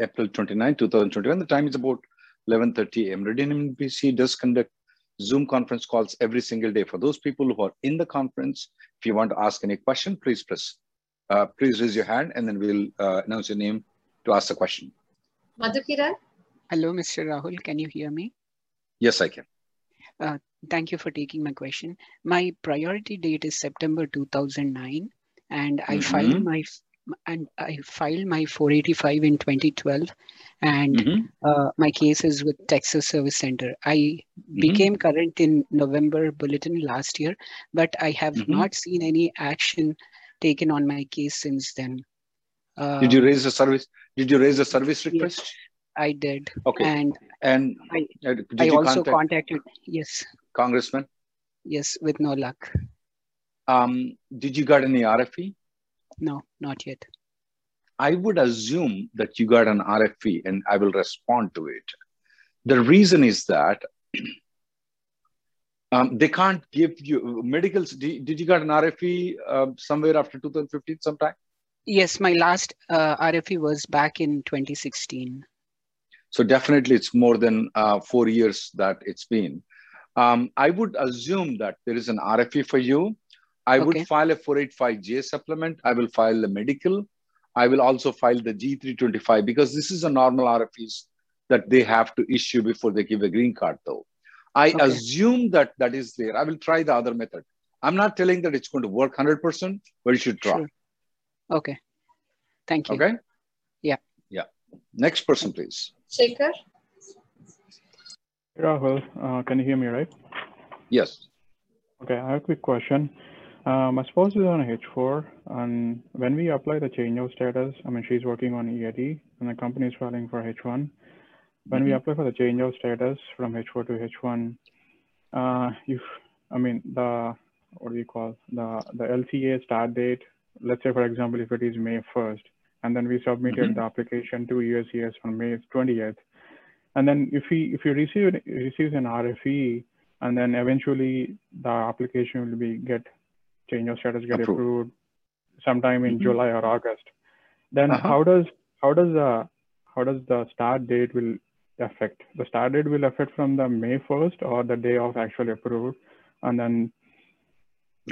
April 29, 2021. The time is about 11.30 a.m. Reddy and NPC does conduct Zoom conference calls every single day. For those people who are in the conference, if you want to ask any question, please press, uh, please raise your hand and then we'll uh, announce your name to ask the question. Madhukira, Hello, Mr. Rahul. Can you hear me? Yes, I can. Uh, thank you for taking my question. My priority date is September 2009, and I filed Mhm. my f- and I filed my 485 in 2012, and Mhm. uh, my case is with Texas Service Center. I Mhm. became current in November bulletin last year, but I have Mhm. not seen any action taken on my case since then. Uh, Did you raise a service? Did you raise a service request? I did, Okay. and And I- uh, did I you also contact contacted. Yes, Congressman? yes, with no luck. Um, did you got any RFE? No, not yet. I would assume that you got an RFE and I will respond to it. The reason is that um, they can't give you medicals. Did, did you got an RFE uh, somewhere after 2015 sometime? Yes, my last uh, RFE was back in 2016. So definitely it's more than uh, four years that it's been. Um, I would assume that there is an RFE for you. I Okay. would file a 485J supplement. I will file the medical. I will also file the G325 because this is a normal RFEs that they have to issue before they give a green card though. I Okay. assume that that is there. I will try the other method. I'm not telling that it's going to work 100%, but you should try. Sure. Okay. Thank you. Okay? Yeah. Yeah. Next person, please. Shaker. Rahul, uh, can you hear me right? Yes. Okay, I have a quick question. Uh, my spouse is on a H4, and when we apply the change of status, I mean, she's working on EAD, and the company is filing for H1. When we Mhm. apply for the change of status from H4 to H1, uh, if I mean the what do you call the the LCA start date? Let's say, for example, if it is May 1st, and then we submitted Mhm. the application to USCIS on May 20th, and then if he if he receive receives an RFE, and then eventually the application will be get change of status get Approved. approved sometime in Mhm. July or August. Then Uh-huh. how does how does the how does the start date will affect? The start date will affect from the May 1st or the day of actually approved, and then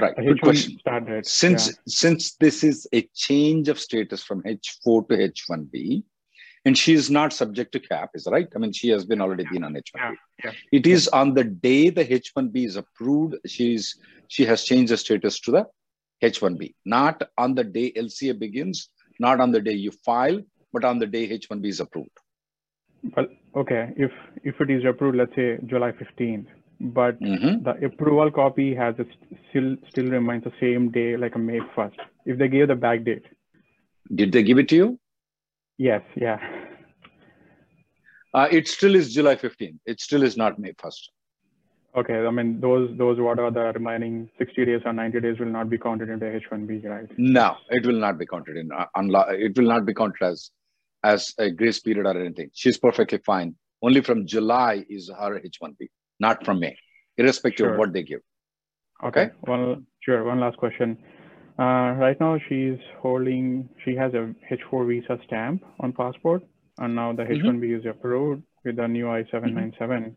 Right. Good H1 question. start date. Since yeah. since this is a change of status from H4 to H1B, and she is not subject to cap, is right? I mean, she has been already been on H1B. Yeah, yeah. It is on the day the H1B is approved, she's she has changed the status to the H1B, not on the day LCA begins, not on the day you file, but on the day H1B is approved. Well, okay, if if it is approved, let's say July 15th, but Mhm. the approval copy has a st- still still remains the same day, like a May 1st. If they gave the back date, Did they give it to you? Yes, yeah. Uh, it still is July 15th. It still is not May 1st. Okay, I mean those those what are the remaining 60 days or 90 days will not be counted into H1B, right? No, it will not be counted in uh, it will not be counted as as a grace period or anything. She's perfectly fine. Only from July is her H1B, not from May, irrespective of what they give. Okay. One sure. One last question. Uh, right now she's holding. She has a H4 visa stamp on passport, and now the Mhm. H1B is approved with the new I-797.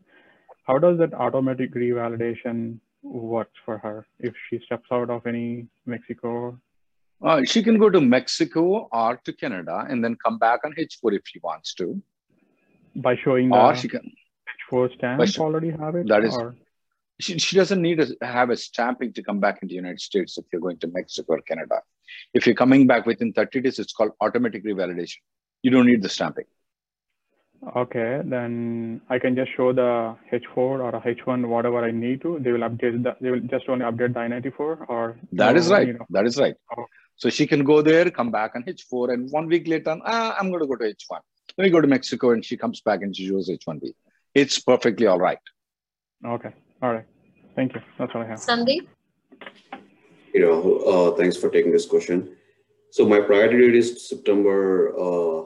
How does that automatic revalidation works for her if she steps out of any Mexico? Uh, she can go to Mexico or to Canada and then come back on H4 if she wants to. by showing the she can H4 stamp Question. already have it? That is- or- She, she doesn't need to have a stamping to come back into the United States if you're going to Mexico or Canada. If you're coming back within 30 days, it's called automatic revalidation. You don't need the stamping. Okay, then I can just show the H4 or a H1, whatever I need to. They will update the, they will just only update the I-94 or That is right. you know, That is right. Okay. So she can go there, come back on H4, and one week later, ah, I'm going to go to H1. Let me go to Mexico, and she comes back and she shows H1B. It's perfectly all right. Okay, all right. Thank you. That's all I have. Sandeep? Hey, Rahul, uh, thanks for taking this question. So my priority date is September uh,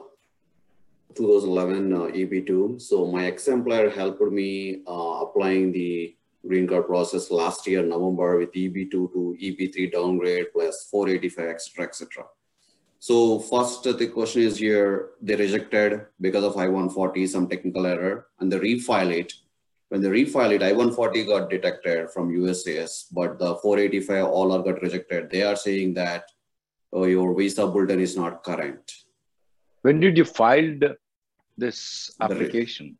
2011 uh, EB2. So my ex-employer helped me uh, applying the green card process last year, November, with EB2 to EB3 downgrade plus 485, etc., etc. So first, uh, the question is here, they rejected because of I-140, some technical error, and they refile it. When they refile it, I-140 got detected from USCIS, but the 485 all are got rejected. They are saying that oh, your visa bulletin is not current. When did you file this The application?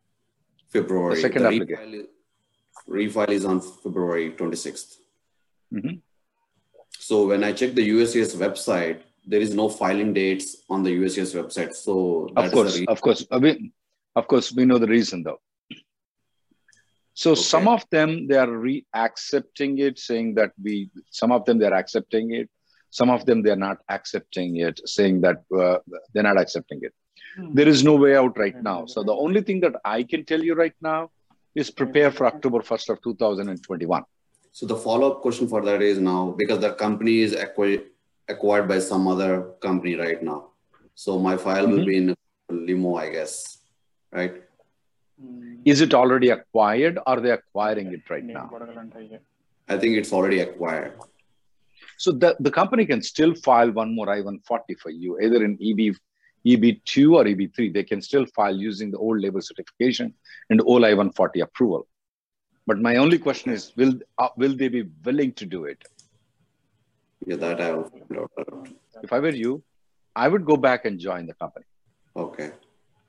February. The second The application. refile, refile is on February 26th. Mhm. So when I check the USCIS website, there is no filing dates on the USCIS website. So Of course, the of course. I mean, of course, we know the reason though. So Okay. some of them they are re-accepting it, saying that we. Some of them they are accepting it. Some of them they are not accepting it, saying that uh, they're not accepting it. Hmm. There is no way out right hmm. now. So the only thing that I can tell you right now is hmm. prepare for October first of two thousand and twenty-one. So the follow-up question for that is now because the company is acquired acquired by some other company right now. So my file will mm-hmm. be in limo, I guess, right? Is it already acquired? Or are they acquiring it right now? I think it's already acquired. So the, the company can still file one more I-140 for you, either in EB, EB2 or EB3. They can still file using the old labor certification and old I-140 approval. But my only question is, will, uh, will they be willing to do it? Yeah, that I will find. If I were you, I would go back and join the company. Okay.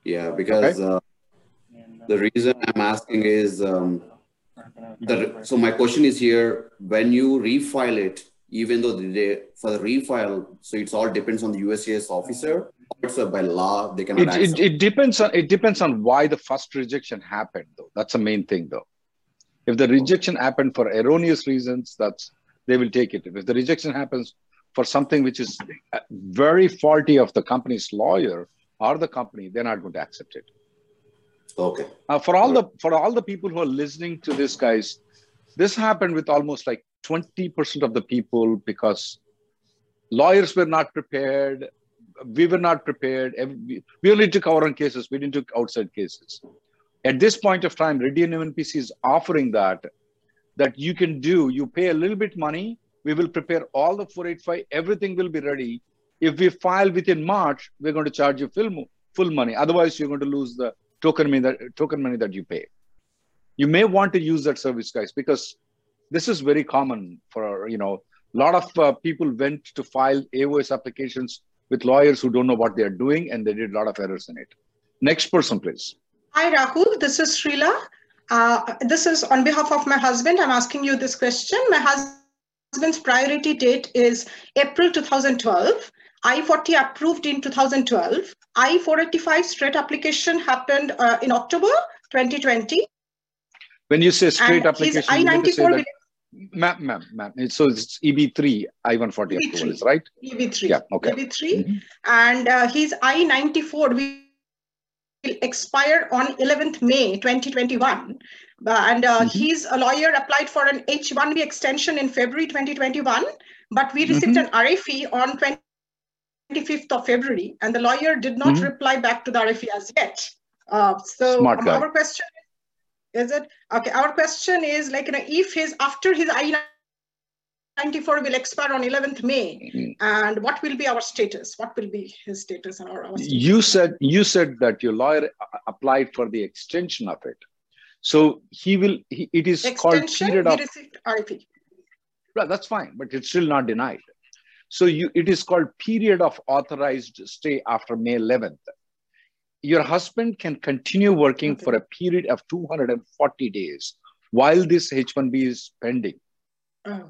Yeah, because uh, the reason I'm asking is um, the, so my question is here when you refile it, even though they for the refile, so it's all depends on the USCIS officer. Also by law, they cannot It, it, it depends on it depends on why the first rejection happened though. That's the main thing though. If the rejection happened for erroneous reasons, that's they will take it. If the rejection happens for something which is uh, very faulty of the company's lawyer or the company, they're not going to accept it. Okay. Uh, for all the for all the people who are listening to this, guys, this happened with almost like 20% of the people because lawyers were not prepared. We were not prepared. We- only took our own cases. We didn't took outside cases. At this point of time, Radian MNPC is offering that that you can do. You pay a little bit money. We will prepare all the 485. Everything will be ready. If we file within March, we're going to charge you full, full money. Otherwise, you're going to lose the token money that token money that you pay. You may want to use that service, guys, because this is very common for you know a lot of uh, people went to file AOS applications with lawyers who don't know what they are doing, and they did a lot of errors in it. Next person, please. Hi, Rahul. This is Srila. Uh, this is on behalf of my husband. I'm asking you this question. My husband's priority date is April 2012. I-40 approved in 2012. I-485 straight application happened uh, in October 2020. When you say straight and application, you mean to say I-94 ma'am, ma'am, ma'am. So it's EB3 I-140 EB3. approval, is right? EB3. Yeah, okay. EB3. Mhm. And uh, his I-94 will will expire on 11th May 2021. Uh, and uh, Mhm. his a lawyer applied for an H-1B extension in February 2021, but we received an RFE on 25th of February, and the lawyer did not Mhm. reply back to the RFE as yet. Uh, so um, our question is it okay? Our question is like you know if his after his I-94 will expire on 11th May, Mhm. and what will be our status? What will be his status and our, our status? You said you said that your lawyer applied for the extension of it. So he will. He, it is called extension? period We of received RFE. Right, that's fine, but it's still not denied. So you, it is called period of authorized stay after May 11th. your husband can continue working Okay. for a period of 240 days while this H1B is pending. Oh.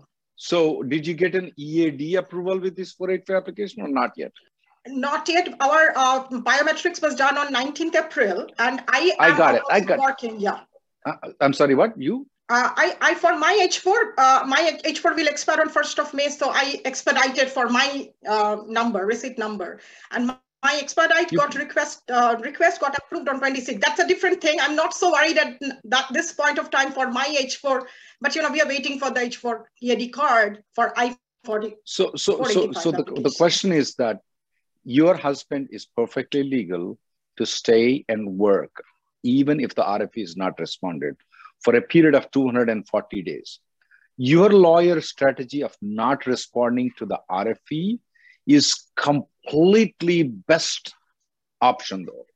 So, did you get an EAD approval with this 485 application or not yet? Not yet. Our uh, biometrics was done on 19th April, and I I got it. I got it. working. Yeah. Uh, I'm sorry, what? You? Uh, I, I for my H4, uh, my H4 will expire on 1st of May, so I expedited for my uh, number, receipt number, and my, my expedite You- got request uh, request got approved on 26. That's a different thing. I'm not so worried at that this point of time for my H4, but you know we are waiting for the H4 EAD card for I-40. So, so, so, 485 so the, the question is that your husband is perfectly legal to stay and work, even if the RFE is not responded for a period of 240 days. Your lawyer's strategy of not responding to the RFE is completely best option though.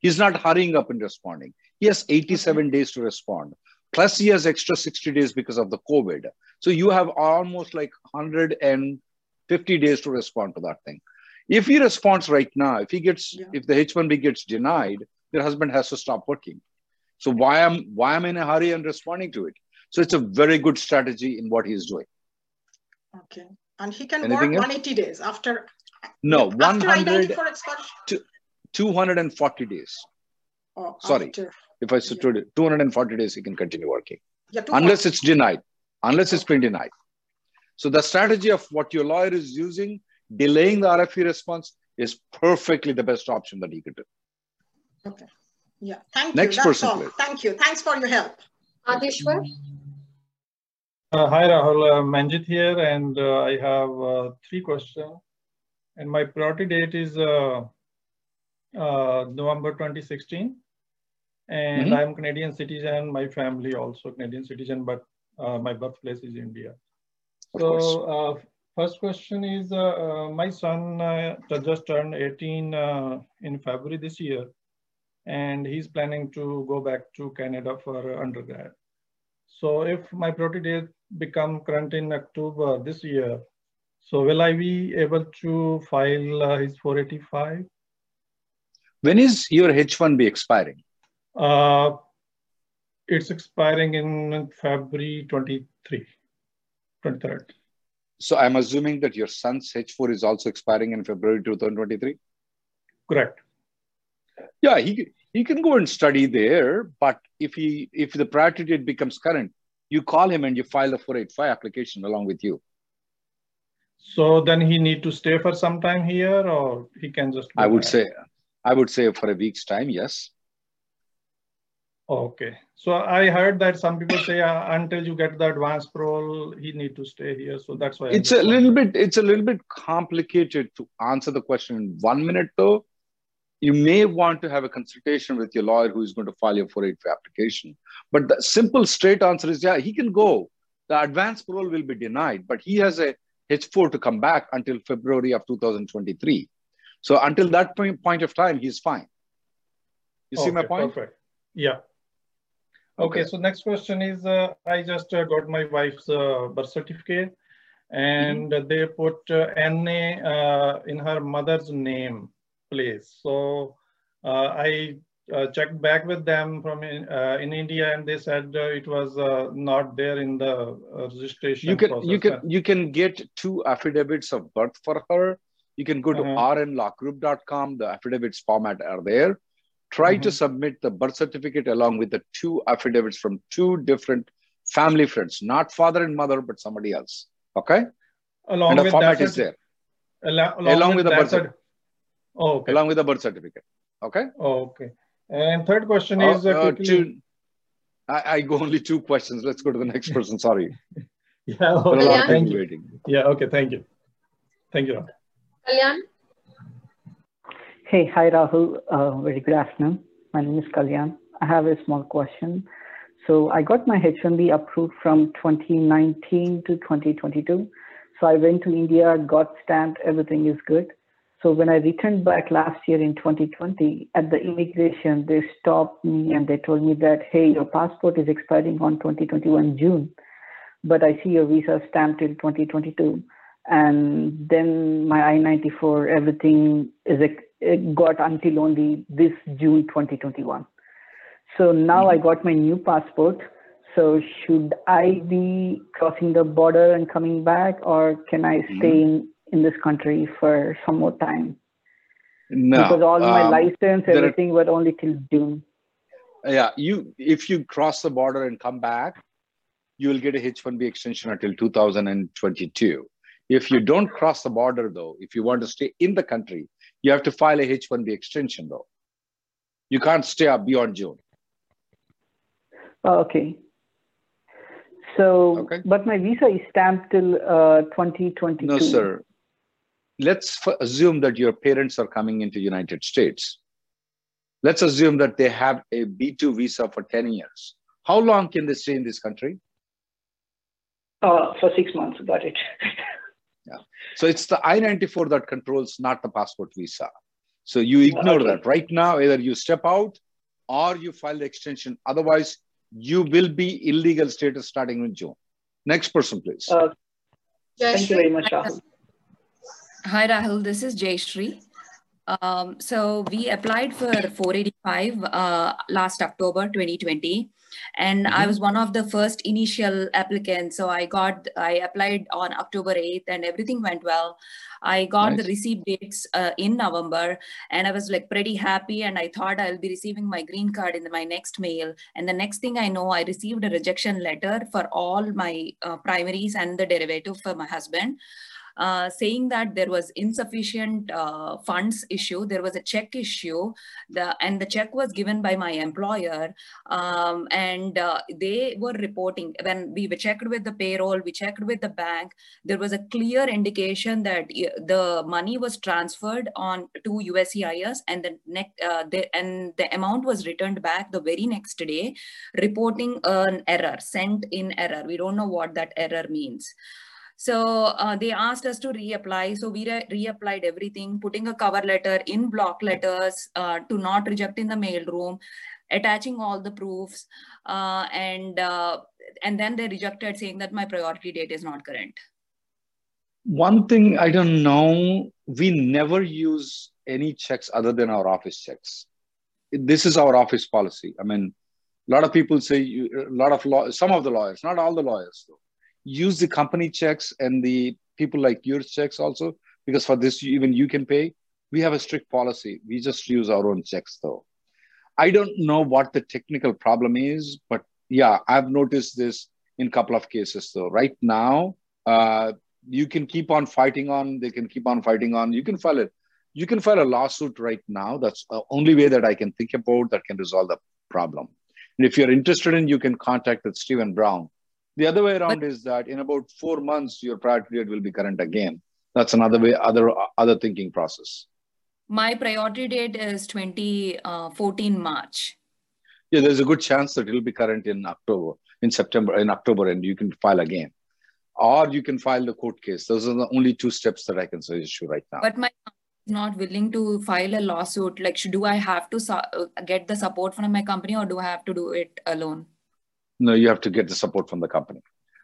He's not hurrying up in responding. He has 87 days to respond. Plus he has extra 60 days because of the COVID. So you have almost like 150 days to respond to that thing. If he responds right now, if he gets, Yeah. if the H1B gets denied, your husband has to stop working. So why am why am I in a hurry and responding to it? So it's a very good strategy in what he's doing. Okay, and he can Anything work else? 180 days after. No, after 100, I-94 expires. 240 days. or Sorry. after- If I substitute it, 240 days, he can continue working. Yeah, unless it's denied, unless it's oh. been denied. So the strategy of what your lawyer is using, delaying the RFE response, is perfectly the best option that he could do. Okay. Yeah. Thank Next you. That's person, all. please. Thank you. Thanks for your help. Adishwar? Uh, Hi, Rahul. Uh, Manjit here, and uh, I have uh, three questions. And my priority date is uh, uh, November 2016. And Mhm. I'm Canadian citizen, my family also Canadian citizen, but uh, my birthplace is India. Of so, uh, first question is, uh, uh, my son uh, just turned 18 uh, in February this year, and he's planning to go back to Canada for undergrad. So if my priority date become current in October this year, so will I be able to file uh, his 485? When is your H1B expiring? Uh, it's expiring in February 23, 23rd. So I'm assuming that your son's H4 is also expiring in February 2023. Correct. Yeah, he he can go and study there, but if he if the priority date becomes current, you call him and you file the 485 application along with you. So then he need to stay for some time here or he can just I would back? say, I would say for a week's time, yes. Okay. So I heard that some people say uh, until you get the advanced parole, he need to stay here. So that's why. It's a little bit, it's a little bit complicated to answer the question in one minute though. You may want to have a consultation with your lawyer who is going to file your 485 application. But the simple straight answer is, yeah, he can go. The advance parole will be denied, but he has a H4 to come back until February of 2023. So until that point, point of time, he's fine. You see my point? Perfect. Yeah. Okay, Okay. so next question is, uh, I just uh, got my wife's uh, birth certificate and they put uh, NA uh, in her mother's name place. So uh, I uh, checked back with them from in, uh, in India and they said uh, it was uh, not there in the uh, registration You can process. you can you can get two affidavits of birth for her. You can go to Uh-huh. rnlawgroup.com. The affidavits format are there. Try to Mhm. submit the birth certificate along with the two affidavits from two different family friends, not father and mother, but somebody else. Okay, Along and the with format that is there Along, along with the birth certificate. Oh, okay. along with the birth certificate. Okay. Oh, okay. And third question Uh, is uh, uh, quickly. two- I, I go only two questions. Let's go to the next person. Sorry, Yeah, there are a okay, lot thank you. waiting. Yeah, okay, thank you. Thank you. Ram. Kalyan? Hey, hi Rahul. Uh, very good afternoon. My name is Kalyan. I have a small question. So I got my H1B approved from 2019 to 2022. So I went to India, got stamped, everything is good. So when I returned back last year in 2020, at the immigration, they stopped me and they told me that, hey, your passport is expiring on 2021 June, but I see your visa stamped till 2022 and then my I-94 everything is it got until only this June 2021. So now mm-hmm. I got my new passport. So should I be crossing the border and coming back, or can I stay mm-hmm. in, in this country for some more time? No, because all my um, license, everything, are, were only till June. Yeah, you if you cross the border and come back, you will get a H-1B extension until 2022. If you don't cross the border, though, if you want to stay in the country, you have to file a H-1B extension, though. You can't stay up beyond June. Oh, okay. So, okay. but my visa is stamped till uh, 2022. No, sir. Let's assume that your parents are coming into United States. Let's assume that they have a B2 visa for 10 years. How long can they stay in this country? Uh, for six months, got it. yeah. So it's the I-94 that controls, not the passport visa. So you ignore okay. that. Right now, either you step out or you file the extension. Otherwise, you will be illegal status starting in June. Next person, please. Uh, thank you very much, Rahul. Hi, Rahul. This is Jayashree. Um, so we applied for 485 uh, last October 2020 and mm-hmm. i was one of the first initial applicants so i got i applied on october 8th and everything went well i got nice. the receipt dates uh, in november and i was like pretty happy and i thought i'll be receiving my green card in my next mail and the next thing i know i received a rejection letter for all my uh, primaries and the derivative for my husband uh, saying that there was insufficient uh, funds issue, there was a check issue, the, and the check was given by my employer. Um, and uh, they were reporting, when we were checked with the payroll, we checked with the bank, there was a clear indication that the money was transferred on to USCIS and the, next, uh, the, and the amount was returned back the very next day, reporting an error, sent in error. We don't know what that error means. So uh, they asked us to reapply. So we re reapplied everything, putting a cover letter in block letters uh, to not reject in the mail room, attaching all the proofs, uh, and uh, and then they rejected, saying that my priority date is not current. One thing I don't know, we never use any checks other than our office checks. This is our office policy. I mean, a lot of people say you, a lot of law, some of the lawyers, not all the lawyers though use the company checks and the people like your checks also, because for this, even you can pay. We have a strict policy. We just use our own checks though. I don't know what the technical problem is, but yeah, I've noticed this in a couple of cases though. Right now, uh, you can keep on fighting on, they can keep on fighting on. You can file it. You can file a lawsuit right now. That's the only way that I can think about that can resolve the problem. And if you're interested in, you can contact with Steven Brown. The other way around but, is that in about four months, your prior period will be current again. That's another way, other other thinking process. My priority date is 2014 uh, March. Yeah, there's a good chance that it'll be current in October, in September, in October, and you can file again. Or you can file the court case. Those are the only two steps that I can suggest you right now. But my not willing to file a lawsuit. Like, do I have to su- get the support from my company or do I have to do it alone? No, you have to get the support from the company.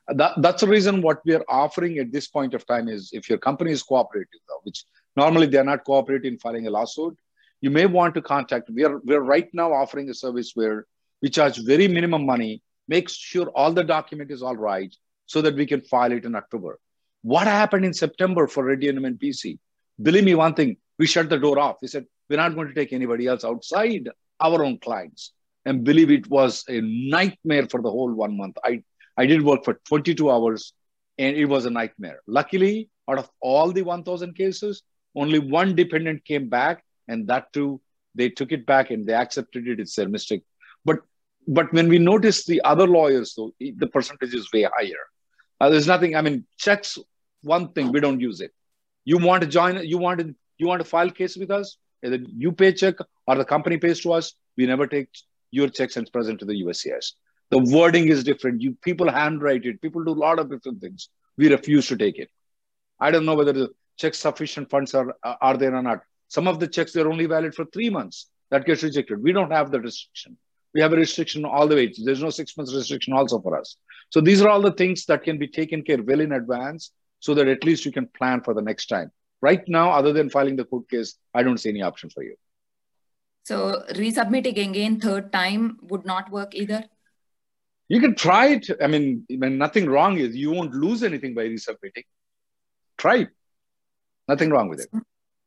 That, that's the reason what we are offering at this point of time is if your company is cooperative, though, which normally they're not cooperative in filing a lawsuit, you may want to contact. We are we're right now offering a service where we charge very minimum money, make sure all the document is all right, so that we can file it in October. What happened in September for Reddy and PC? Believe me, one thing, we shut the door off. We said we're not going to take anybody else outside our own clients and believe it was a nightmare for the whole one month. I, I did work for 22 hours and it was a nightmare. Luckily, out of all the 1,000 cases, only one dependent came back, and that too, they took it back and they accepted it. It's their mistake. But but when we notice the other lawyers, though, the percentage is way higher. Uh, there's nothing. I mean, checks. One thing we don't use it. You want to join? You want to you want to file case with us? Either you pay check or the company pays to us. We never take your checks and present to the USCIS. The wording is different. You people handwrite it. People do a lot of different things. We refuse to take it. I don't know whether the checks sufficient funds are are there or not. Some of the checks they're only valid for three months. That gets rejected. We don't have the restriction. We have a restriction all the way. There's no six months restriction also for us. So these are all the things that can be taken care well in advance, so that at least you can plan for the next time. Right now, other than filing the court case, I don't see any option for you. So resubmitting again third time would not work either? You can try it. I mean, when nothing wrong is, you won't lose anything by resubmitting. Try it. Nothing wrong with it.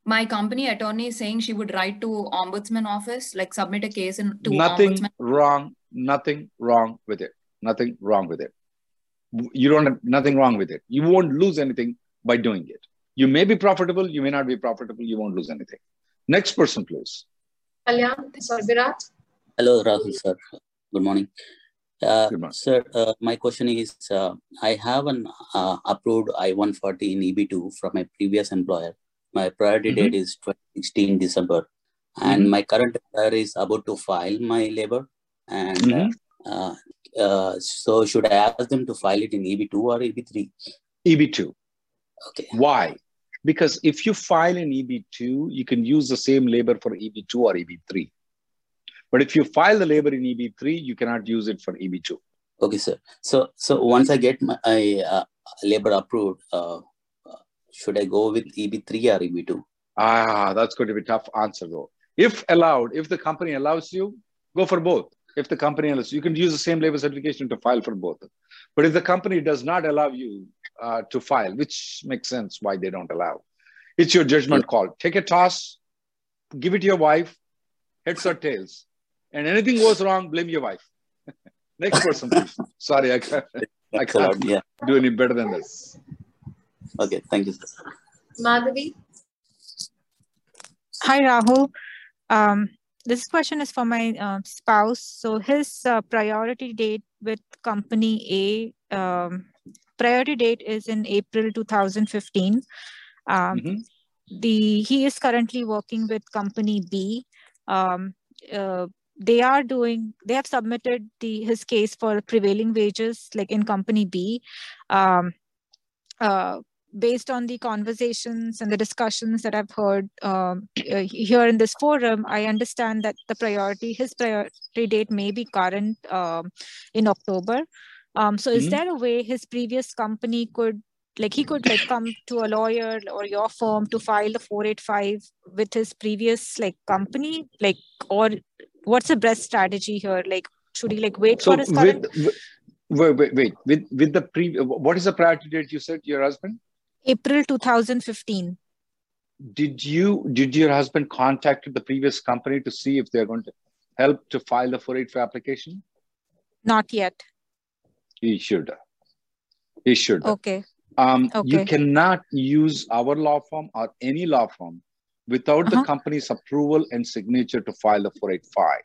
My company attorney is saying she would write to ombudsman office, like submit a case in, to nothing ombudsman. wrong. Nothing wrong with it. Nothing wrong with it. You don't have nothing wrong with it. You won't lose anything by doing it. You may be profitable. You may not be profitable. You won't lose anything. Next person, please. Kalyan, sorry, Virat. Hello, Rahul sir. Good morning. Uh, Good morning. sir, uh, my question is, uh, I have an uh, approved I-140 in EB2 from my previous employer. My priority Mhm. date is 2016 December, and Mhm. my current employer is about to file my labor. And uh, uh, so, should I ask them to file it in EB2 or EB3? EB2. Okay. Why? Because if you file an EB2, you can use the same labor for EB2 or EB3. But if you file the labor in EB3, you cannot use it for E EB2. Okay, sir. So, so once I get my uh, labor approved, uh, should I go with EB3 or EB2? Ah, that's going to be a tough answer though. If allowed, if the company allows you, go for both. If the company allows, you can use the same labor certification to file for both. But if the company does not allow you uh, to file, which makes sense why they don't allow, it's your judgment call. Take a toss, give it to your wife, heads or tails, and anything goes wrong, blame your wife. Next person, please. Sorry, I can't, I Thanks a lot. can't Yeah. do any better than this. Okay. Thank you. Madhavi. Hi, Rahul. Um, this question is for my uh, spouse. So his uh, priority date with company A, um, priority date is in April 2015. Um, Mhm. The he is currently working with company B. Um, uh, they are doing. They have submitted the his case for prevailing wages, like in company B. Um, uh, based on the conversations and the discussions that I've heard um, uh, here in this forum, I understand that the priority, his priority date may be current um, in October. Um, so, is Mhm. there a way his previous company could, like, he could like come to a lawyer or your firm to file the 485 with his previous like company, like, or what's the best strategy here? Like, should he like wait So for his current with wait, wait, wait. With with the pre, what is the priority date you said? Your husband? April 2015? Did you did your husband contact the previous company to see if they're going to help to file the 485 application? Not yet. He should. He should. Okay. Um, You cannot use our law firm or any law firm without the Uh-huh. company's approval and signature to file the 485.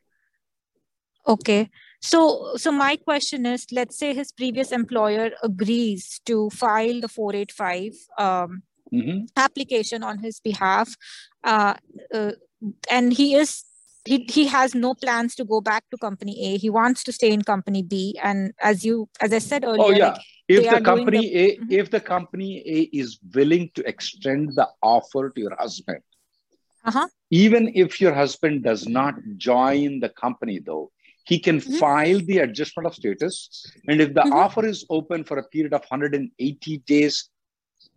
Okay. So, so my question is, let's say his previous employer agrees to file the 485 um, Mhm. application on his behalf, uh, uh, and he is he he has no plans to go back to company A. He wants to stay in company B. And as you as I said earlier, Oh yeah. like, if the company the- A, if the company A is willing to extend the offer to your husband, uh-huh. even if your husband does not join the company though he can Mhm. file the adjustment of status and if the Mhm. offer is open for a period of 180 days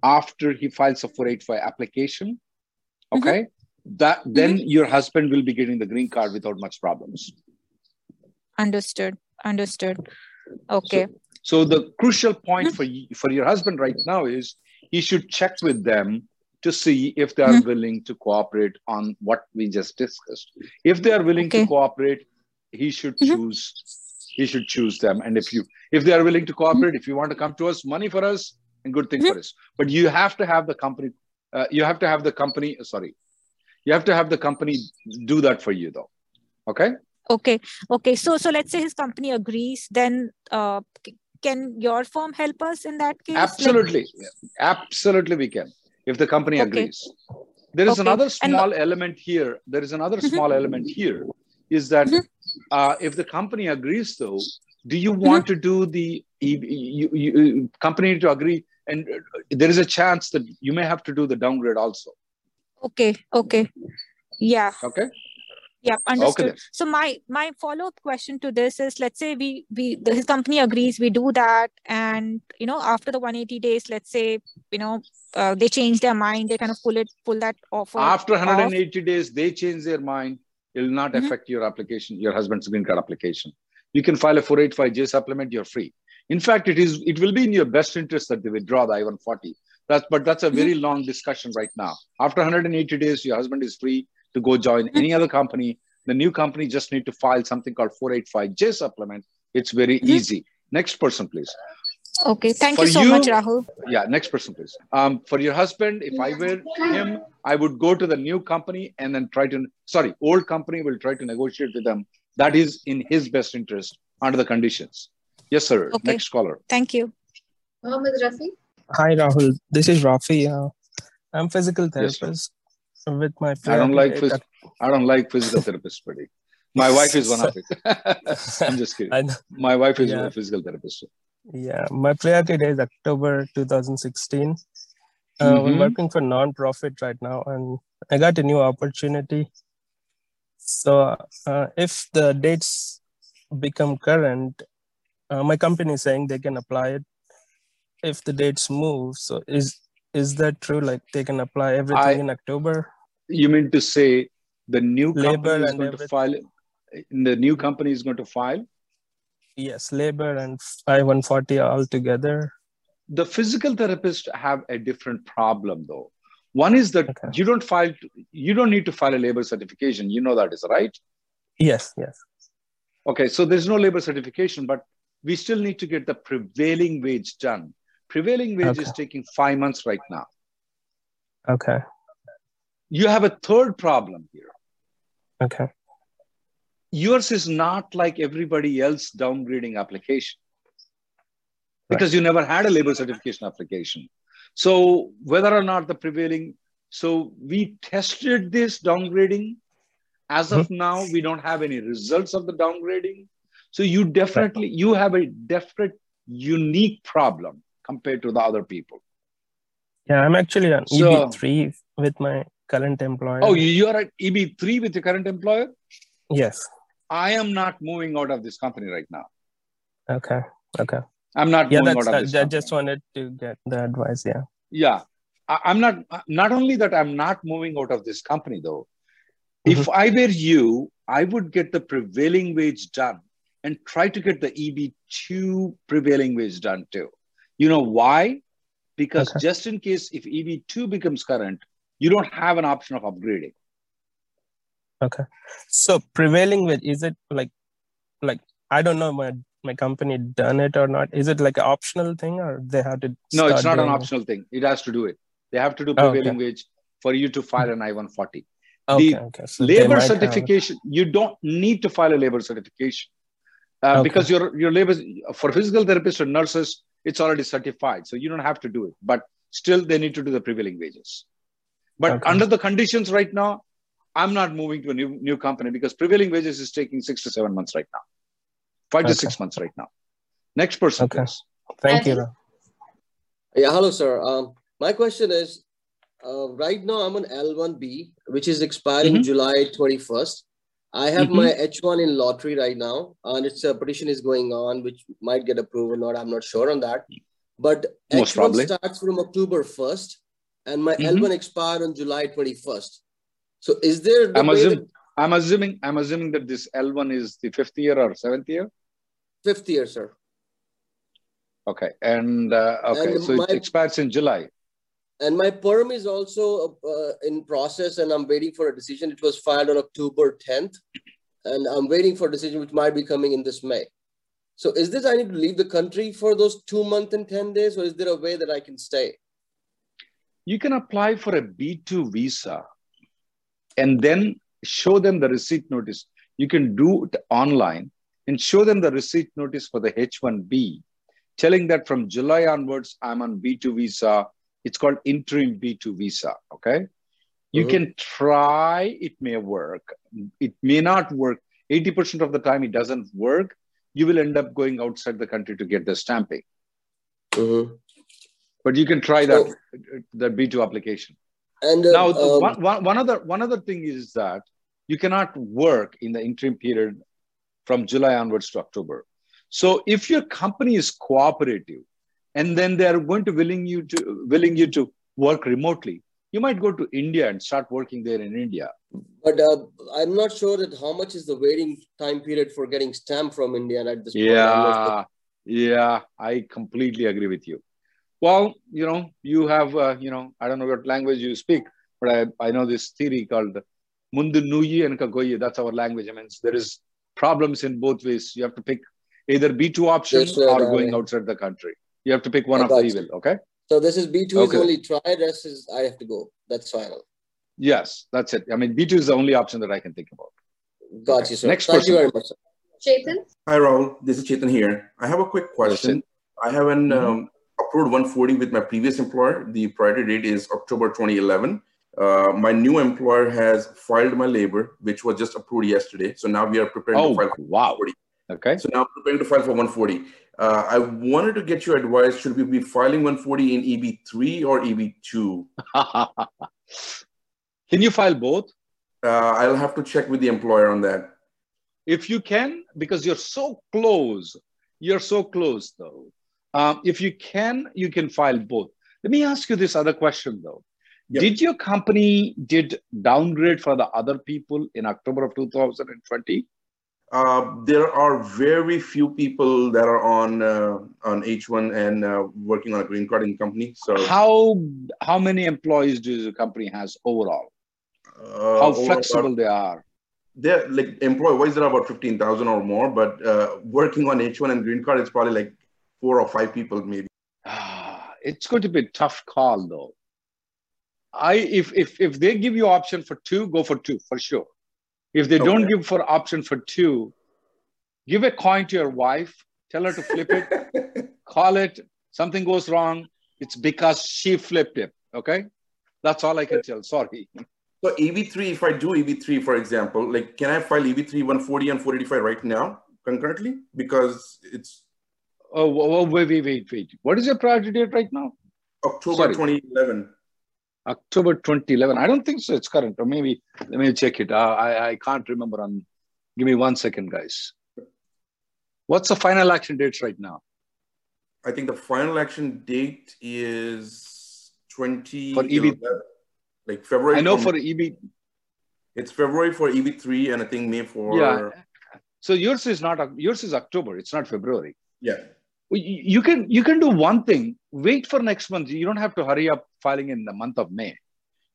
after he files a 485 application okay that mm-hmm. then your husband will be getting the green card without much problems. Understood, understood. Okay. so the crucial point mm-hmm. for you, for your husband right now is he should check with them to see if they are mm-hmm. willing to cooperate on what we just discussed. If they are willing to cooperate he should choose he should choose them. And if you if they are willing to cooperate if you want to come to us money for us and good thing for us. But you have to have the company uh, you have to have the company uh, sorry you have to have the company do that for you though okay Okay. Okay. So, so let's say his company agrees, then uh, can your firm help us in that case? Like- absolutely absolutely we can if the company Okay. agrees there is Okay. another And- small element here there is another small element here is that uh, if the company agrees though do you want to do the you, you, you, company to agree and uh, there is a chance that you may have to do the downgrade also Okay. Okay. Yeah. okay Yeah, understood. Okay. So my my follow up question to this is, let's say we we the, his company agrees, we do that, and you know after the 180 days, let's say you know uh, they change their mind, they kind of pull it pull that offer. After 180 off. days, they change their mind. It will not mm-hmm. affect your application, your husband's green card application. You can file a 485J supplement. You're free. In fact, it is it will be in your best interest that they withdraw the I-140. That's but that's a very long discussion right now. After 180 days, your husband is free to go join any other company. The new company just need to file something called 485J supplement. It's very mm-hmm. easy. Next person, please. Okay, thank for you so you, much, Rahul. Yeah, next person, please. Um, for your husband, if I were him, I would go to the new company and then try to, sorry, old company will try to negotiate with them. That is in his best interest under the conditions. Yes, sir. Okay. Next caller. Thank you. Mohammed Rafi. Hi, Rahul. This is Rafi. Uh, I'm physical therapist. Yes, with my I don't like phys- I don't like physical therapist, buddy. My wife is one of it. I'm just kidding. My wife is yeah. a physical therapist. Yeah, my priority day is October 2016. Uh, mm-hmm. I'm working for non-profit right now, and I got a new opportunity. So, uh, if the dates become current, uh, my company is saying they can apply it if the dates move. So, is is that true? Like they can apply everything I, in October? You mean to say the new company is going to file? The new company is going to file. Yes, labor and I-140 all together. The physical therapists have a different problem though. One is that okay. you don't file, you don't need to file a labor certification. You know that is right. Yes, yes. Okay, so there's no labor certification, but we still need to get the prevailing wage done. Prevailing wage okay. is taking five months right now. Okay. You have a third problem here. Okay. Yours is not like everybody else downgrading application because right. you never had a labor certification application. So whether or not the prevailing, so we tested this downgrading. As of mm-hmm. now, we don't have any results of the downgrading. So you definitely you have a definite unique problem compared to the other people. Yeah, I'm actually on so, EB3 with my current employer. Oh, you are at EB3 with your current employer? Yes. I am not moving out of this company right now. Okay. Okay. I'm not yeah, moving out of this. I just wanted to get the advice. Yeah. Yeah. I, am not, not only that I'm not moving out of this company though. Mm-hmm. If I were you, I would get the prevailing wage done and try to get the EB2 prevailing wage done too. You know why? Because okay. just in case if EB2 becomes current, you don't have an option of upgrading. Okay. So prevailing wage, is it like, like, I don't know my, my company done it or not. Is it like an optional thing or they have to? No, it's not an optional it? thing. It has to do it. They have to do prevailing okay. wage for you to file an I-140. Okay, the okay. So labor certification, have... you don't need to file a labor certification uh, okay. because your, your labor, for physical therapists and nurses, it's already certified. So you don't have to do it, but still they need to do the prevailing wages. But okay. under the conditions right now, I'm not moving to a new, new company because prevailing wages is taking six to seven months right now, five okay. to six months right now. Next person, okay. please. Thank you. Yeah, hello, sir. Um, my question is, uh, right now I'm on L1B, which is expiring mm-hmm. July 21st. I have mm-hmm. my H1 in lottery right now, and it's a petition is going on, which might get approved or not. I'm not sure on that. But Most H1 probably. starts from October 1st, and my mm-hmm. L1 expired on July 21st. So is there? The I'm, assuming, that... I'm assuming. I'm assuming that this L1 is the fifth year or seventh year. Fifth year, sir. Okay, and uh, okay, and so my, it expires in July. And my perm is also uh, in process, and I'm waiting for a decision. It was filed on October 10th, and I'm waiting for a decision which might be coming in this May. So is this I need to leave the country for those two months and 10 days, or is there a way that I can stay? You can apply for a B2 visa and then show them the receipt notice. You can do it online and show them the receipt notice for the H1B, telling that from July onwards, I'm on B2 visa. It's called interim B2 visa. Okay. You mm-hmm. can try, it may work. It may not work. 80% of the time, it doesn't work. You will end up going outside the country to get the stamping. Mm-hmm. But you can try that, so, that B2 application. And uh, now, um, one, one, one other one other thing is that you cannot work in the interim period from July onwards to October. So if your company is cooperative, and then they are going to willing you to willing you to work remotely, you might go to India and start working there in India. But uh, I'm not sure that how much is the waiting time period for getting stamp from India at this point. Yeah, yeah, I completely agree with you. Well, you know, you have, uh, you know, I don't know what language you speak, but I, I know this theory called Mundu Nuyi and Kagoyi. That's our language. I mean, there is problems in both ways. You have to pick either B2 option yes, or going outside the country. You have to pick one I of the evil, okay? So this is B2 okay. is only try, rest is I have to go. That's final. Yes, that's it. I mean, B2 is the only option that I can think about. Got okay. you, sir. Next Thank person. you very much, sir. Chetan? Hi, Rahul. This is Chetan here. I have a quick question. I have an mm-hmm. um, approved 140 with my previous employer. The priority date is October 2011. Uh, my new employer has filed my labor, which was just approved yesterday. So now we are preparing oh, to file. wow. Okay. So now I'm preparing to file for 140. Uh, I wanted to get your advice. Should we be filing 140 in EB3 or EB2? can you file both? Uh, I'll have to check with the employer on that. If you can, because you're so close, you're so close though. Um, if you can, you can file both. Let me ask you this other question though. Yep. Did your company did downgrade for the other people in October of 2020? Uh, there are very few people that are on uh, on H1 and uh, working on a green card in company. So how how many employees does the company has overall? Uh, how flexible about, they are? They're like employee wise, there are about fifteen thousand or more. But uh, working on H1 and green card, it's probably like four or five people maybe. it's going to be a tough call though. I if if if they give you option for two, go for two for sure. If they okay. don't give for option for two, give a coin to your wife, tell her to flip it, call it, something goes wrong, it's because she flipped it. Okay? That's all I can tell. Sorry. So EB3, if I do EB3, for example, like can I file EB3 140 and 485 right now concurrently? Because it's Oh, oh, wait, wait, wait, wait. What is your priority date right now? October Sorry. 2011. October 2011. I don't think so. It's current, or maybe let me check it. Uh, I I can't remember. On give me one second, guys. What's the final action dates right now? I think the final action date is 20 for EB. Like February. I know for, for EB. It's February for EB3, and I think May for. Yeah. So yours is not yours is October. It's not February. Yeah you can you can do one thing. Wait for next month. You don't have to hurry up filing in the month of may.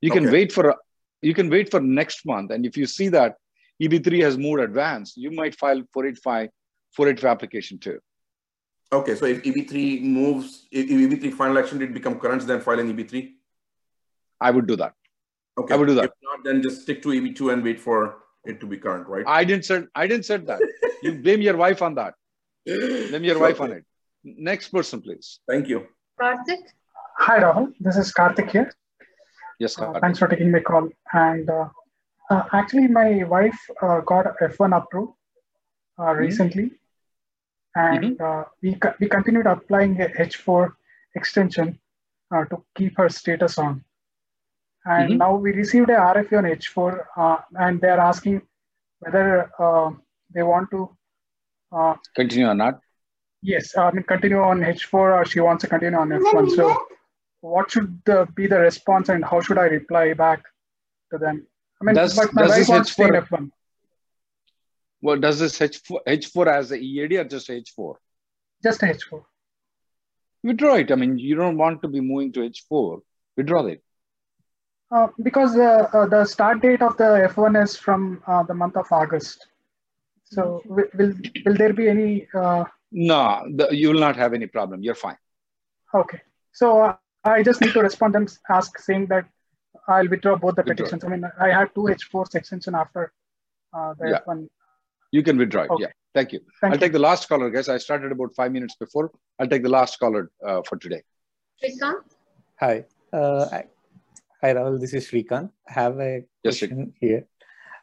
You can okay. wait for you can wait for next month. And if you see that eb3 has moved advanced you might file 485 485 application too. Okay so if eb3 moves if eb3 final action did become current then file an eb3 i would do that. Okay. I would do that. If not then just stick to eb2 and wait for it to be current right? I didn't say i didn't say that. You blame your wife on that. Blame your sure. wife on it Next person, please. Thank you. Karthik. Hi, Rahul. This is Karthik here. Yes, uh, thanks for taking my call. And uh, uh, actually, my wife uh, got F1 approved uh, mm-hmm. recently. And mm-hmm. we, co- we continued applying a H4 extension to keep her status on. And mm-hmm. now we received a RFE on H4, and they're asking whether they want to continue or not Yes, I mean, continue on H4 or she wants to continue on F1. So what should the, be the response and how should I reply back to them? I mean, does, but my wife wants to F1. Well, does this H4, H4 as a EAD or just H4? Just H4. Withdraw it. I mean, you don't want to be moving to H4. Withdraw it. Uh, because uh, uh, the start date of the F1 is from uh, the month of August. So will, will, will there be any uh, no, the, you will not have any problem. You're fine. Okay. So uh, I just need to respond and ask saying that I'll withdraw both the withdraw. petitions. I mean, I had two H4 extension after uh, the yeah. F1. You can withdraw it. Okay. Yeah. Thank you. Thank I'll you. take the last caller, guys. I started about five minutes before. I'll take the last caller uh, for today. Shrikant? Hi. Uh, I, hi, Rahul. This is Shrikant. I have a question yes, here.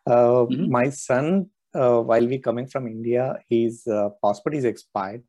Uh, mm-hmm. My son uh, while we coming from India, his uh, passport is expired.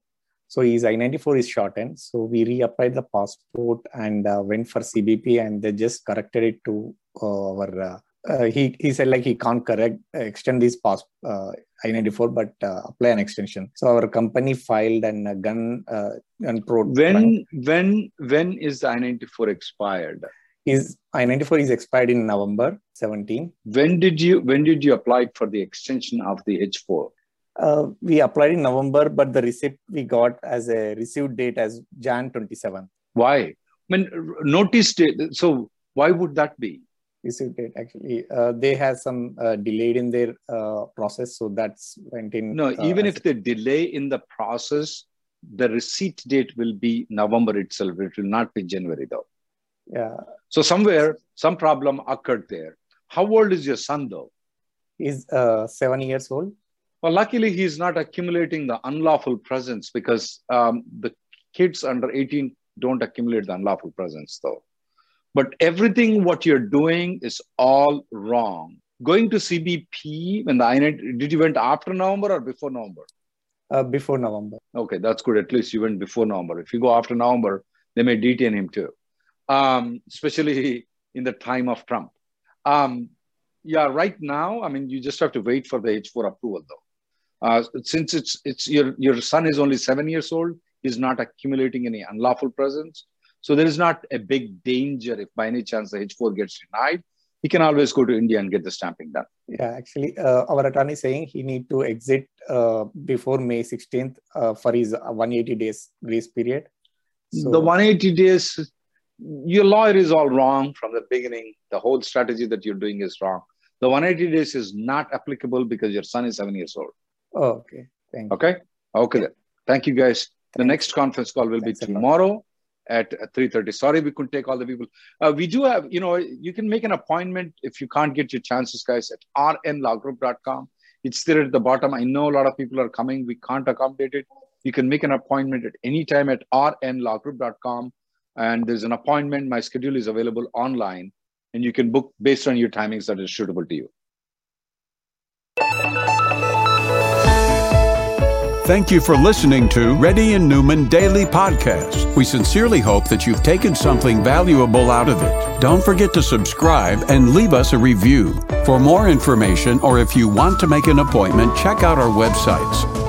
So his I-94 is shortened. So we reapplied the passport and uh, went for CBP and they just corrected it to uh, our uh, uh, he he said like he can't correct extend this pass uh, I-94, but apply an extension. So our company filed and gun gun pro. When when when is the I-94 expired? Is I-94 is expired in November 17. When did you when did you apply for the extension of the H4? Uh, we applied in November, but the receipt we got as a received date as Jan 27. Why? I mean, notice date. So why would that be? Received date actually. Uh, they have some uh, delayed in their uh, process, so that's went in. No, uh, even if they delay in the process, the receipt date will be November itself. It will not be January though. Yeah. So somewhere some problem occurred there. How old is your son though? He's uh, seven years old. Well, luckily he's not accumulating the unlawful presence because um, the kids under 18 don't accumulate the unlawful presence though. But everything what you're doing is all wrong. Going to CBP when the I did you went after November or before November? Uh, before November. Okay, that's good. At least you went before November. If you go after November, they may detain him too, um, especially in the time of Trump. Um, yeah, right now, I mean, you just have to wait for the H4 approval though. Uh, since it's it's your your son is only seven years old, he's not accumulating any unlawful presence. So there is not a big danger if by any chance the H4 gets denied. He can always go to India and get the stamping done. Yeah, actually, uh, our attorney is saying he need to exit uh, before May 16th uh, for his 180 days grace period. So, the 180 days, your lawyer is all wrong from the beginning. The whole strategy that you're doing is wrong. The 180 days is not applicable because your son is seven years old. Oh, okay. Thank okay. Okay. Then. Thank you, guys. The next conference call will Thanks be tomorrow at 3.30. Sorry, we couldn't take all the people. Uh, we do have, you know, you can make an appointment if you can't get your chances, guys, at rnlawgroup.com. It's there at the bottom. I know a lot of people are coming. We can't accommodate it. You can make an appointment at any time at rnlawgroup.com. And there's an appointment. My schedule is available online. And you can book based on your timings that is suitable to you. Thank you for listening to Reddy and Neumann Daily Podcast. We sincerely hope that you've taken something valuable out of it. Don't forget to subscribe and leave us a review. For more information or if you want to make an appointment, check out our websites